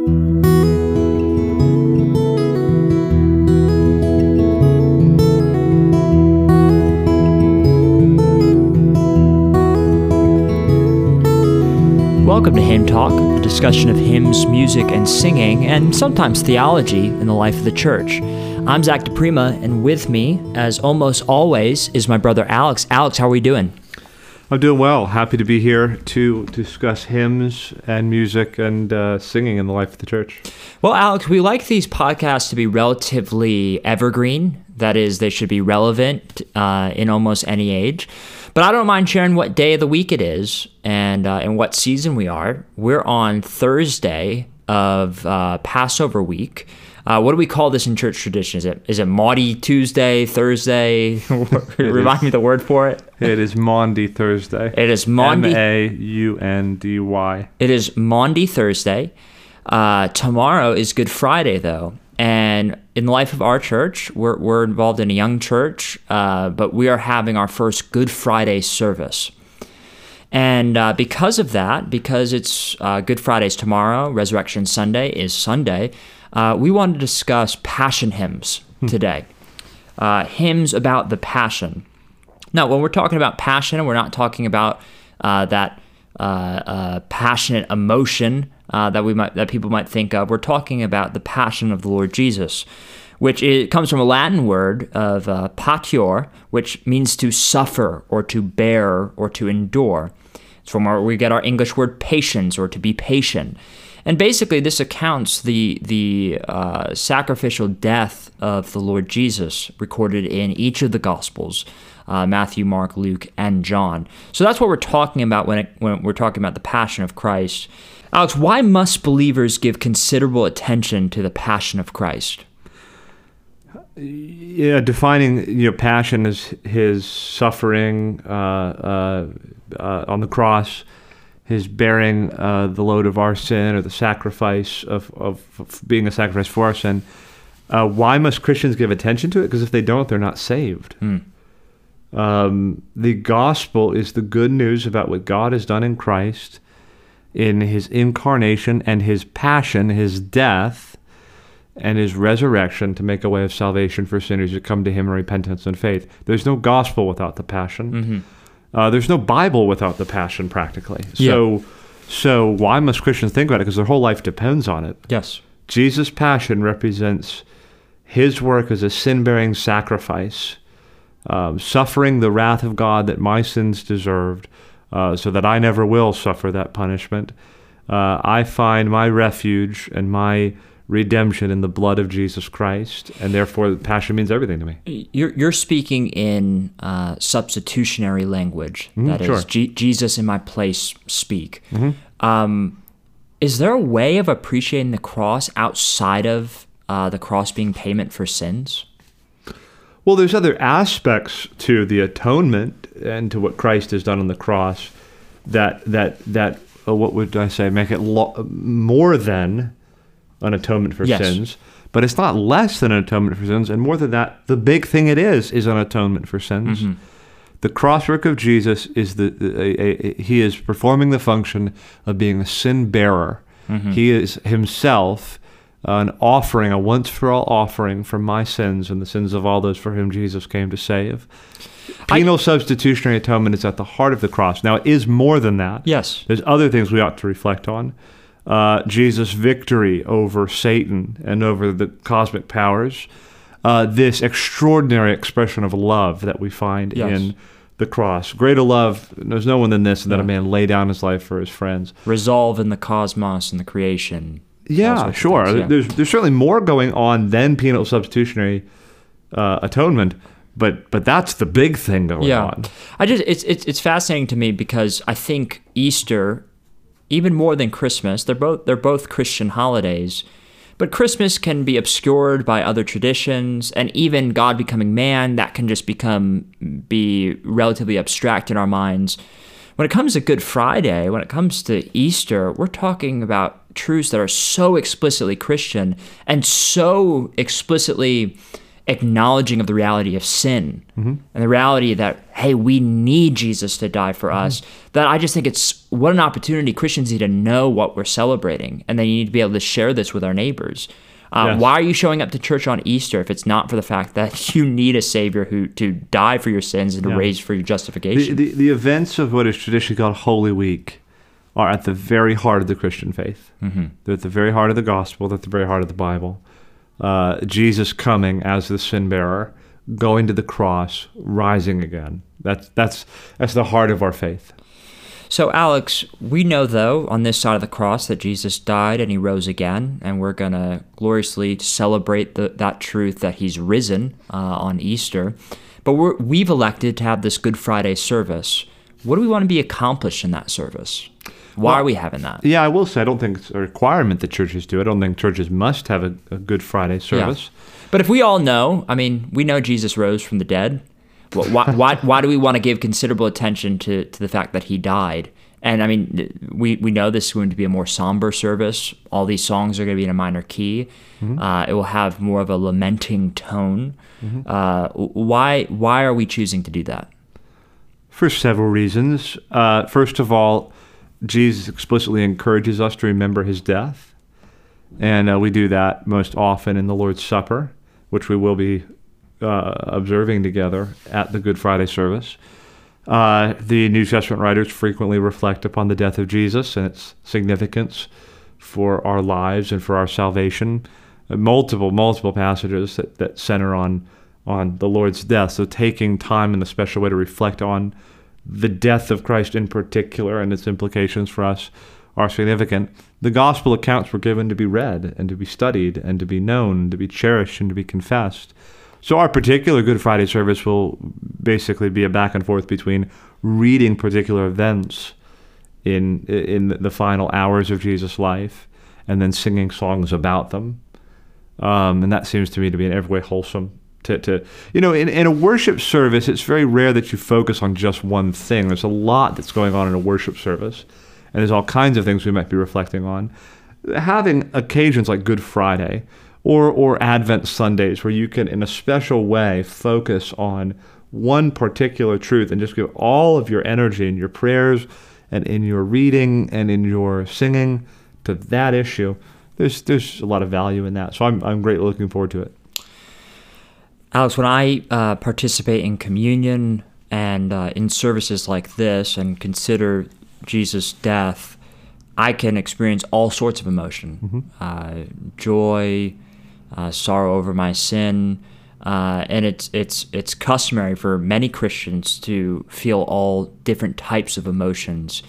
Welcome to Hymn Talk, a discussion of hymns, music, and singing, and sometimes theology in the life of the church. I'm Zach DiPrima, and with me, as almost always, is my brother Alex. Alex, how are we doing? I'm doing well. Happy to be here to discuss hymns and music and uh, singing in the life of the church. Well, Alex, we like these podcasts to be relatively evergreen. That is, they should be relevant uh, in almost any age. But I don't mind sharing what day of the week it is and uh, and what season we are. We're on Thursday of uh, Passover week. Uh, what do we call this in church tradition? Is it is it Maundy Tuesday, Thursday? Remind me the word for it. It is Maundy Thursday. It is Maundy. M A U N D Y. It is Maundy Thursday. Uh, tomorrow is Good Friday, though, and in the life of our church, we're, we're involved in a young church, uh, but we are having our first Good Friday service. And uh, because of that, because it's uh, Good Friday's tomorrow, Resurrection Sunday is Sunday, uh, we want to discuss passion hymns today. Uh, hymns about the passion. Now, when we're talking about passion, we're not talking about uh, that passionate emotion uh, that we might that people might think of. We're talking about the passion of the Lord Jesus, which it comes from a Latin word of uh, patior, which means to suffer or to bear or to endure. It's from where we get our English word patience or to be patient. And basically, this accounts the the uh, sacrificial death of the Lord Jesus recorded in each of the Gospels. Uh, Matthew, Mark, Luke, and John. So that's what we're talking about when, it, when we're talking about the Passion of Christ. Alex, why must believers give considerable attention to the Passion of Christ? Yeah, defining you know passion as his suffering uh, uh, uh, on the cross, his bearing uh, the load of our sin or the sacrifice of, of, of being a sacrifice for our sin. Uh, why must Christians give attention to it? Because if they don't, they're not saved. Mm. Um, the gospel is the good news about what God has done in Christ, in his incarnation and his passion, his death, and his resurrection to make a way of salvation for sinners who come to him in repentance and faith. There's no gospel without the passion. Mm-hmm. Uh, there's no Bible without the passion, practically. Yeah. So, so why must Christians think about it? Because their whole life depends on it. Yes. Jesus' passion represents his work as a sin bearing sacrifice, um, suffering the wrath of God that my sins deserved, uh, so that I never will suffer that punishment. Uh, I find my refuge and my redemption in the blood of Jesus Christ, and therefore, passion means everything to me. You're, you're speaking in uh, substitutionary language. Mhm, That is, sure. Je- Jesus in my place speak. Mhm. Um, is there a way of appreciating the cross outside of uh, the cross being payment for sins? Well, there's other aspects to the atonement and to what Christ has done on the cross that that that uh, what would I say make it lo- more than an atonement for Yes. sins, but it's not less than an atonement for sins, and more than that, the big thing it is is an atonement for sins. Mm-hmm. The cross work of Jesus is the, the a, a, he is performing the function of being a sin bearer. Mm-hmm. He is himself an offering, a once for all offering for my sins and the sins of all those for whom Jesus came to save. Penal substitutionary atonement is at the heart of the cross. Now, it is more than that. Yes. There's other things we ought to reflect on. Uh, Jesus' victory over Satan and over the cosmic powers. Uh, this extraordinary expression of love that we find Yes. in the cross. Greater love, there's no one than this, that Yeah. a man lay down his life for his friends. Resolve in the cosmos and the creation. Yeah, sure. things, yeah. There's there's certainly more going on than penal substitutionary uh, atonement, but but that's the big thing going yeah. on. I just it's it's it's fascinating to me because I think Easter, even more than Christmas, they're both they're both Christian holidays. But Christmas can be obscured by other traditions, and even God becoming man, that can just become be relatively abstract in our minds. When it comes to Good Friday, when it comes to Easter, we're talking about truths that are so explicitly Christian and so explicitly acknowledging of the reality of sin and the reality that hey, we need Jesus to die for us, that I just think it's what an opportunity Christians need to know what we're celebrating. And then you need to be able to share this with our neighbors. Uh, Yes. Why are you showing up to church on Easter if it's not for the fact that you need a Savior who to die for your sins and to Yeah. raise for your justification? the, the events of what is traditionally called Holy Week are at the very heart of the Christian faith. hmm They're at the very heart of the gospel. They're at the very heart of the Bible. Uh, Jesus coming as the sin bearer, going to the cross, rising again. That's that's that's the heart of our faith. So, Alex, we know, though, on this side of the cross that Jesus died and he rose again, and we're going to gloriously celebrate the, that truth that he's risen uh, on Easter. But we're, we've elected to have this Good Friday service. What do we want to be accomplished in that service? Why Well- are we having that? Yeah, I will say I don't think it's a requirement that churches do. I don't think churches must have a, a Good Friday service. But if we all know, I mean, we know Jesus rose from the dead. Why, why, why do we want to give considerable attention to, to the fact that he died? And I mean, we, we know this is going to be a more somber service. All these songs are going to be in a minor key. Uh, it will have more of a lamenting tone. Uh, why, why are we choosing to do that? For several reasons. Uh, first of all, Jesus explicitly encourages us to remember his death. And uh, we do that most often in the Lord's Supper, which we will be uh, observing together at the Good Friday service. Uh, the New Testament writers frequently reflect upon the death of Jesus and its significance for our lives and for our salvation. Uh, multiple, multiple passages that, that center on on the Lord's death. So taking time in a special way to reflect on the death of Christ in particular and its implications for us are significant. The gospel accounts were given to be read and to be studied and to be known, to be cherished and to be confessed. So our particular Good Friday service will basically be a back and forth between reading particular events in in the final hours of Jesus' life and then singing songs about them. Um, and that seems to me to be in every way wholesome. To, to you know, in, in a worship service, it's very rare that you focus on just one thing. There's a lot that's going on in a worship service, and there's all kinds of things we might be reflecting on. Having occasions like Good Friday or or Advent Sundays where you can, in a special way, focus on one particular truth and just give all of your energy in your prayers and in your reading and in your singing to that issue. There's there's a lot of value in that. So I'm I'm greatly looking forward to it. Alex, when I uh, participate in communion and uh, in services like this and consider Jesus' death, I can experience all sorts of emotion uh, joy, uh, sorrow over my sin. Uh, and it's it's it's customary for many Christians to feel all different types of emotions.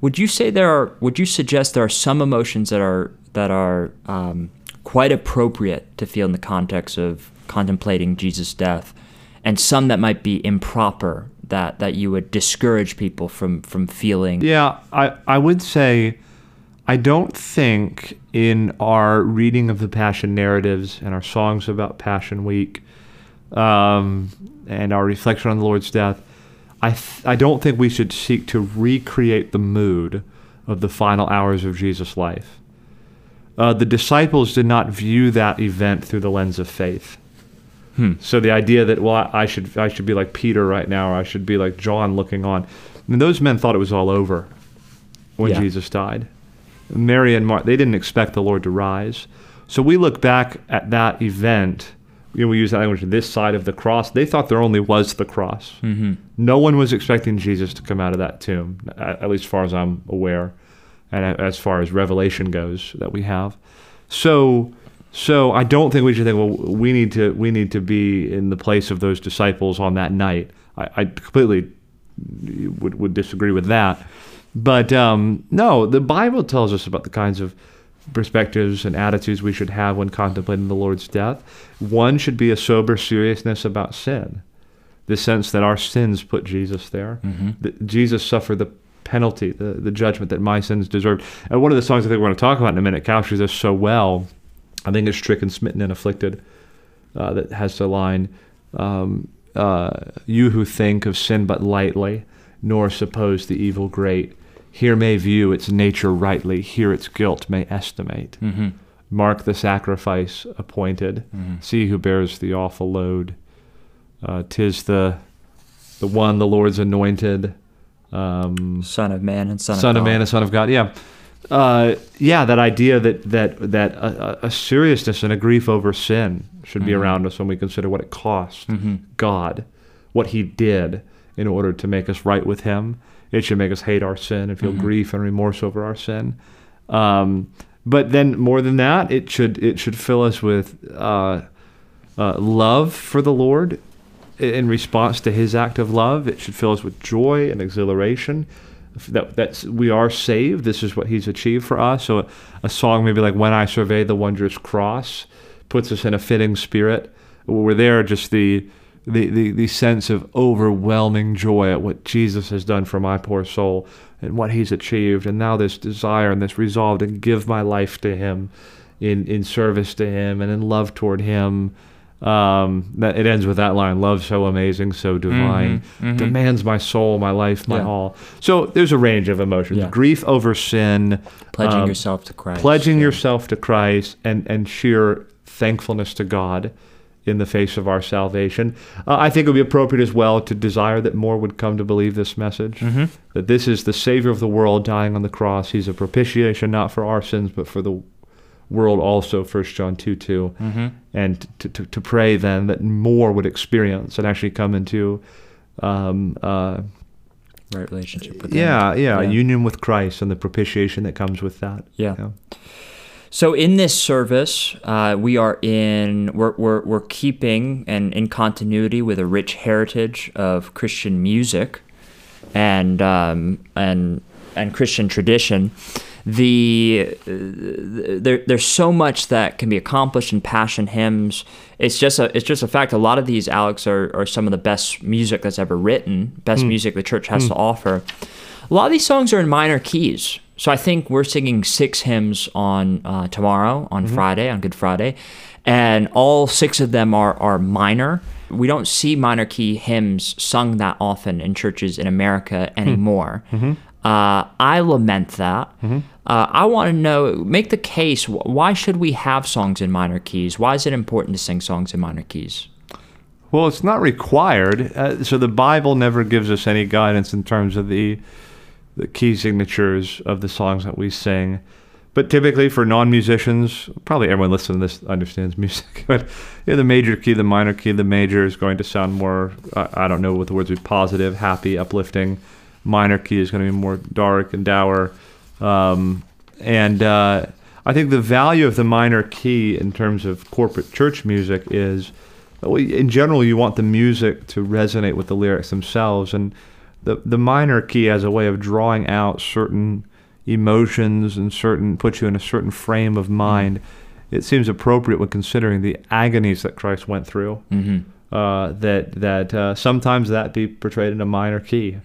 Would you say there are? Would you suggest there are some emotions that are that are um, quite appropriate to feel in the context of contemplating Jesus' death, and some that might be improper that that you would discourage people from from feeling? Yeah, I, I would say I don't think in our reading of the Passion narratives and our songs about Passion Week um, and our reflection on the Lord's death, I, th- I don't think we should seek to recreate the mood of the final hours of Jesus' life. Uh, the disciples did not view that event through the lens of faith. So the idea that well, I should I should be like Peter right now, or I should be like John looking on. I mean, those men thought it was all over when Yeah. Jesus died. Mary and Martha, they didn't expect the Lord to rise. So we look back at that event. You know, we use that language. This side of the cross, they thought there only was the cross. Mm-hmm. No one was expecting Jesus to come out of that tomb, at, at least as far as I'm aware, and as far as Revelation goes that we have. So, so I don't think we should think, well, we need to we need to be in the place of those disciples on that night. I, I completely would would disagree with that. But um, no, the Bible tells us about the kinds of perspectives and attitudes we should have when contemplating the Lord's death. One should be a sober seriousness about sin the sense that our sins put Jesus there. That Jesus suffered the penalty, the, the judgment that my sins deserved. And one of the songs I think we're going to talk about in a minute captures this so well. I think it's Stricken, Smitten, and Afflicted uh, that has the line, um, uh, You who think of sin but lightly, nor suppose the evil great, here may view its nature rightly, here its guilt may estimate. Mm-hmm. Mark the sacrifice appointed, see who bears the awful load. Uh, tis the the one, the Lord's anointed, um, Son of Man and Son, Son of of Man and Son of God. Yeah, uh, yeah. That idea that that that a, a seriousness and a grief over sin should be around us when we consider what it cost God, what He did in order to make us right with Him. It should make us hate our sin and feel grief and remorse over our sin. Um, but then, more than that, it should it should fill us with uh, uh, love for the Lord in response to His act of love. It should fill us with joy and exhilaration that that's we are saved. This is what He's achieved for us. So a, a song maybe like "When I Survey the Wondrous Cross" puts us in a fitting spirit. We're there just the the, the, the sense of overwhelming joy at what Jesus has done for my poor soul and what he's achieved, and now this desire and this resolve to give my life to him in, in service to him and in love toward him. Um, that it ends with that line: "Love so amazing, so divine, demands my soul, my life, my Yeah. all." So there's a range of emotions: Yeah. grief over sin, Pledging um, yourself to Christ. pledging Yeah. yourself to Christ and, and sheer thankfulness to God in the face of our salvation. Uh, I think it would be appropriate as well to desire that more would come to believe this message Mm-hmm. that this is the Savior of the world dying on the cross. He's a propitiation not for our sins, but for the world also, 1 John 2 2. Mm-hmm. And to, to, to pray then that more would experience and actually come into. Um, uh, Right relationship with yeah, yeah, Yeah. union with Christ and the propitiation that comes with that. Yeah. So in this service, uh, we are in we're, we're we're keeping and in continuity with a rich heritage of Christian music, and um, and and Christian tradition. The uh, there there's so much that can be accomplished in passion hymns. It's just a it's just a fact. A lot of these, Alex, are, are some of the best music that's ever written. Best hmm. music the church has hmm. to offer. A lot of these songs are in minor keys. So I think we're singing six hymns on uh, tomorrow, on mm-hmm. Friday, on Good Friday, and all six of them are are minor. We don't see minor key hymns sung that often in churches in America hmm. anymore. Mm-hmm. Uh, I lament that. Uh, I want to know, make the case. Why should we have songs in minor keys? Why is it important to sing songs in minor keys? Well, it's not required. Uh, so the Bible never gives us any guidance in terms of the the key signatures of the songs that we sing. But typically, for non-musicians, probably everyone listening to this understands music. But yeah, the major key, the minor key, the major is going to sound more. I I don't know what the words would be: positive, happy, uplifting. Minor key is going to be more dark and dour. Um, and uh, I think the value of the minor key in terms of corporate church music is, in general, you want the music to resonate with the lyrics themselves, and the the minor key as a way of drawing out certain emotions and certain put you in a certain frame of mind. It seems appropriate when considering the agonies that Christ went through. Mm-hmm. Uh, that that uh, sometimes that be portrayed in a minor key.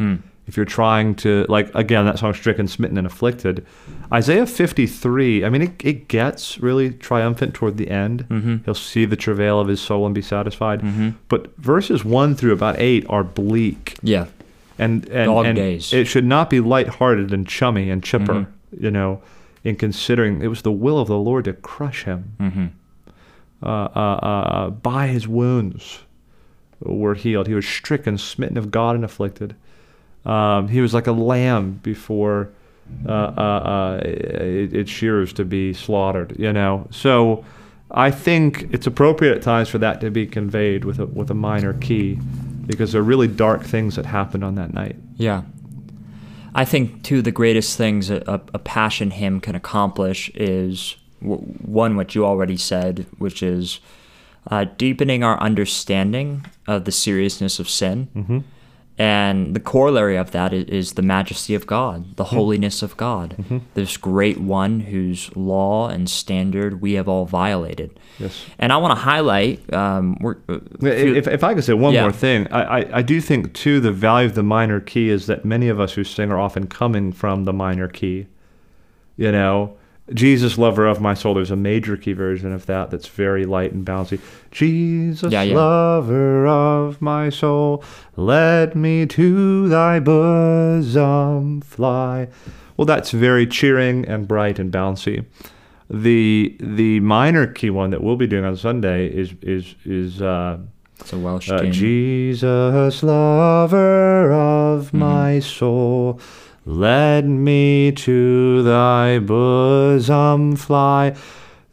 If you're trying to like again that song "Stricken, Smitten, and Afflicted," Isaiah 53. I mean, it, it gets really triumphant toward the end. Mm-hmm. He'll see the travail of his soul and be satisfied. But verses one through about eight are bleak Yeah. and and, Dog and days. it should not be lighthearted and chummy and chipper. Mm-hmm. You know, in considering it was the will of the Lord to crush him. Mm-hmm. Uh, uh, uh, by his wounds were healed. He was stricken, smitten of God, and afflicted. Um, he was like a lamb before uh, uh, uh, it, its shears to be slaughtered. You know, so I think it's appropriate at times for that to be conveyed with a with a minor key, because there are really dark things that happened on that night. Yeah. I think, two of the greatest things a, a, a passion hymn can accomplish is w- one, what you already said, which is uh, deepening our understanding of the seriousness of sin. Mm-hmm. And the corollary of that is, is the majesty of God, the holiness of God, this great one whose law and standard we have all violated. Yes. And I want to highlight, um, we're, uh, If, if I could say one Yeah. more thing, I, I, I do think too the value of the minor key is that many of us who sing are often coming from the minor key. You know, Jesus, lover of my soul. There's a major key version of that that's very light and bouncy. Jesus, Yeah, yeah. lover of my soul, let me to thy bosom fly. Well, that's very cheering and bright and bouncy. The the minor key one that we'll be doing on Sunday is is is uh, It's a Welsh Uh. Jesus, lover of my soul, let me to thy bosom fly.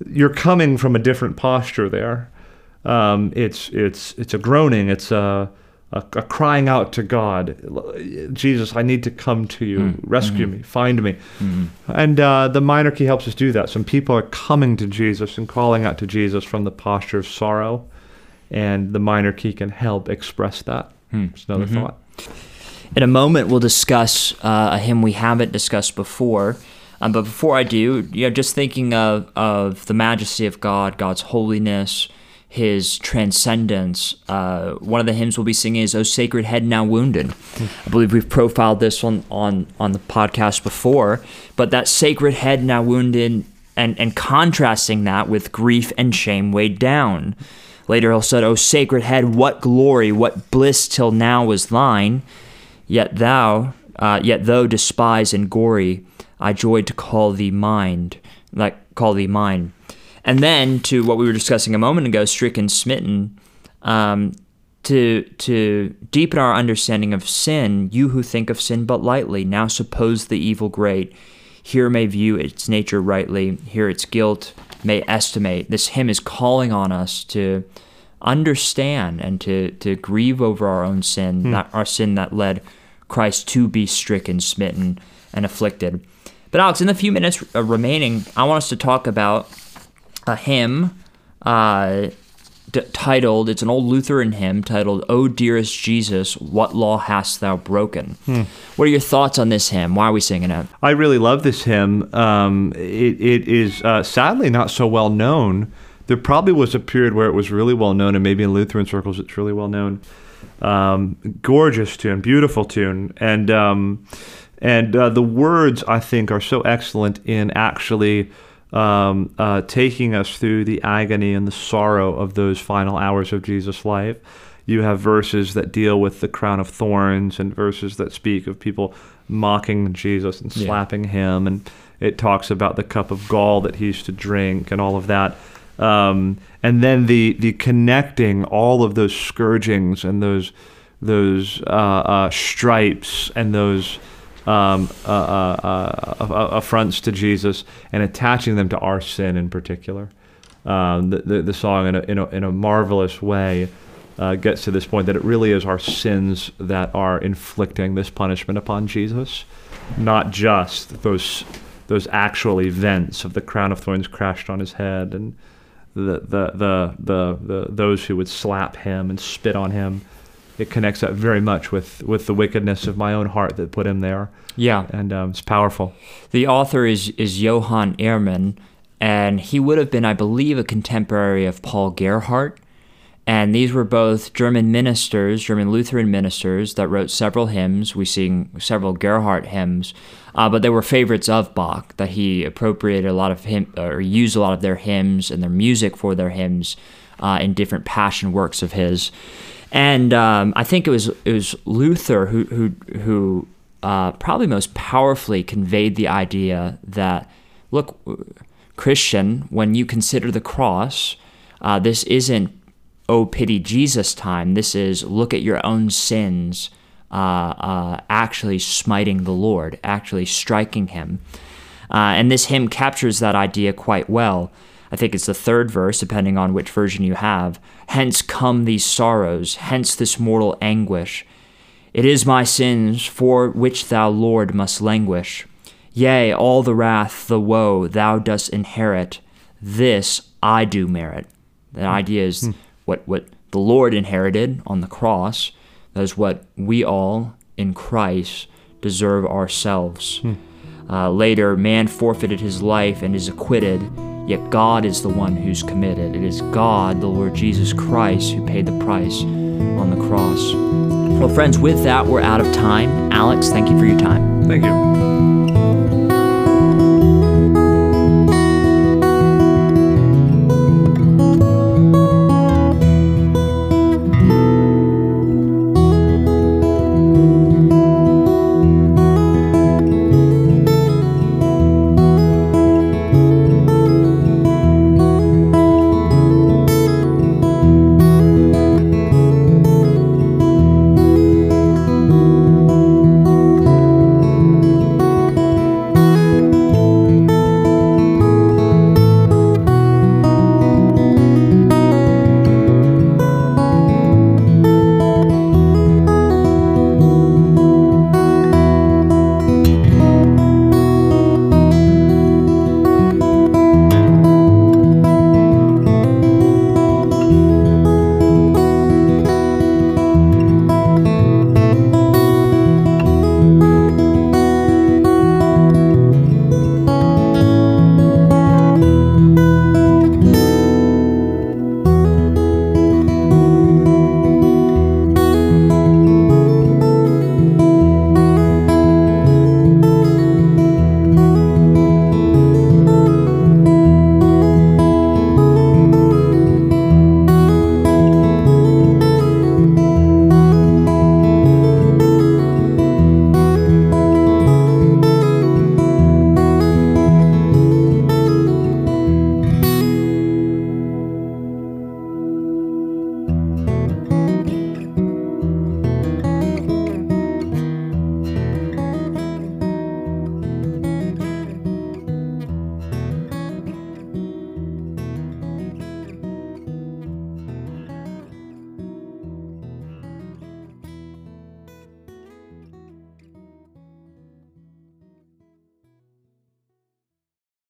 You're coming from a different posture there. Um, it's it's it's a groaning. It's a, a a crying out to God. Jesus, I need to come to you. Hmm. Rescue hmm. me. Find me. Hmm. And uh, the minor key helps us do that. Some people are coming to Jesus and calling out to Jesus from the posture of sorrow and the minor key can help express that. It's another mm-hmm. thought. In a moment, we'll discuss uh, a hymn we haven't discussed before. Um, but before I do, you know, just thinking of, of the majesty of God, God's holiness, His transcendence. Uh, one of the hymns we'll be singing is "O Sacred Head Now Wounded." I believe we've profiled this one on on the podcast before. But that sacred head now wounded, and and contrasting that with grief and shame weighed down. Later, he'll said, "O sacred head, what glory, what bliss till now was thine." Yet thou, uh, yet though despised and gory, I joyed to call thee mind, like call thee mine. And then to what we were discussing a moment ago, stricken, smitten, um, to to deepen our understanding of sin. You who think of sin but lightly, now suppose the evil great. Here may view its nature rightly. Here its guilt may estimate. This hymn is calling on us to understand and to, to grieve over our own sin, that our sin that led Christ to be stricken, smitten, and afflicted. But Alex, in the few minutes uh, remaining, I want us to talk about a hymn uh, d- titled, it's an old Lutheran hymn titled, O dearest Jesus, what law hast thou broken? What are your thoughts on this hymn? Why are we singing it? I really love this hymn. Um, it, it is uh, sadly not so well known. There probably was a period where it was really well known, and maybe in Lutheran circles it's really well known. Um, gorgeous tune, beautiful tune, and um, and uh, the words I think are so excellent in actually um, uh, taking us through the agony and the sorrow of those final hours of Jesus' life. You have verses that deal with the crown of thorns, and verses that speak of people mocking Jesus and Yeah. slapping him, and it talks about the cup of gall that he used to drink and all of that. Um, and then the the connecting all of those scourgings and those those uh, uh, stripes and those um, uh, uh, uh, affronts to Jesus and attaching them to our sin in particular. Um, the, the, the song, in a, in, a, in a marvelous way, uh, gets to this point that it really is our sins that are inflicting this punishment upon Jesus, not just those those actual events of the crown of thorns crashed on his head and the the the, the, the those who would slap him and spit on him. It connects up very much with, with the wickedness of my own heart that put him there, Yeah. and um, it's powerful. The author is, is Johann Heermann, and he would have been, I believe, a contemporary of Paul Gerhardt. And these were both German ministers, German Lutheran ministers, that wrote several hymns. We sing several Gerhardt hymns, uh, but they were favorites of Bach. That he appropriated a lot of hymn or used a lot of their hymns and their music for their hymns uh, in different passion works of his. And um, I think it was it was Luther who who who uh, probably most powerfully conveyed the idea that look, Christian, when you consider the cross, uh, this isn't oh pity Jesus time. This is look at your own sins, uh, uh, actually smiting the Lord, actually striking him. Uh, and this hymn captures that idea quite well. I think it's the third verse, depending on which version you have. Hence come these sorrows, hence this mortal anguish. It is my sins for which thou, Lord, must languish. Yea, all the wrath, the woe thou dost inherit, this I do merit. The idea is what, what the Lord inherited on the cross, that is what we all in Christ deserve ourselves. Uh, later, man forfeited his life and is acquitted, yet God is the one who's committed. It is God, the Lord Jesus Christ, who paid the price on the cross. Well, friends, with that, we're out of time. Alex, thank you for your time. Thank you.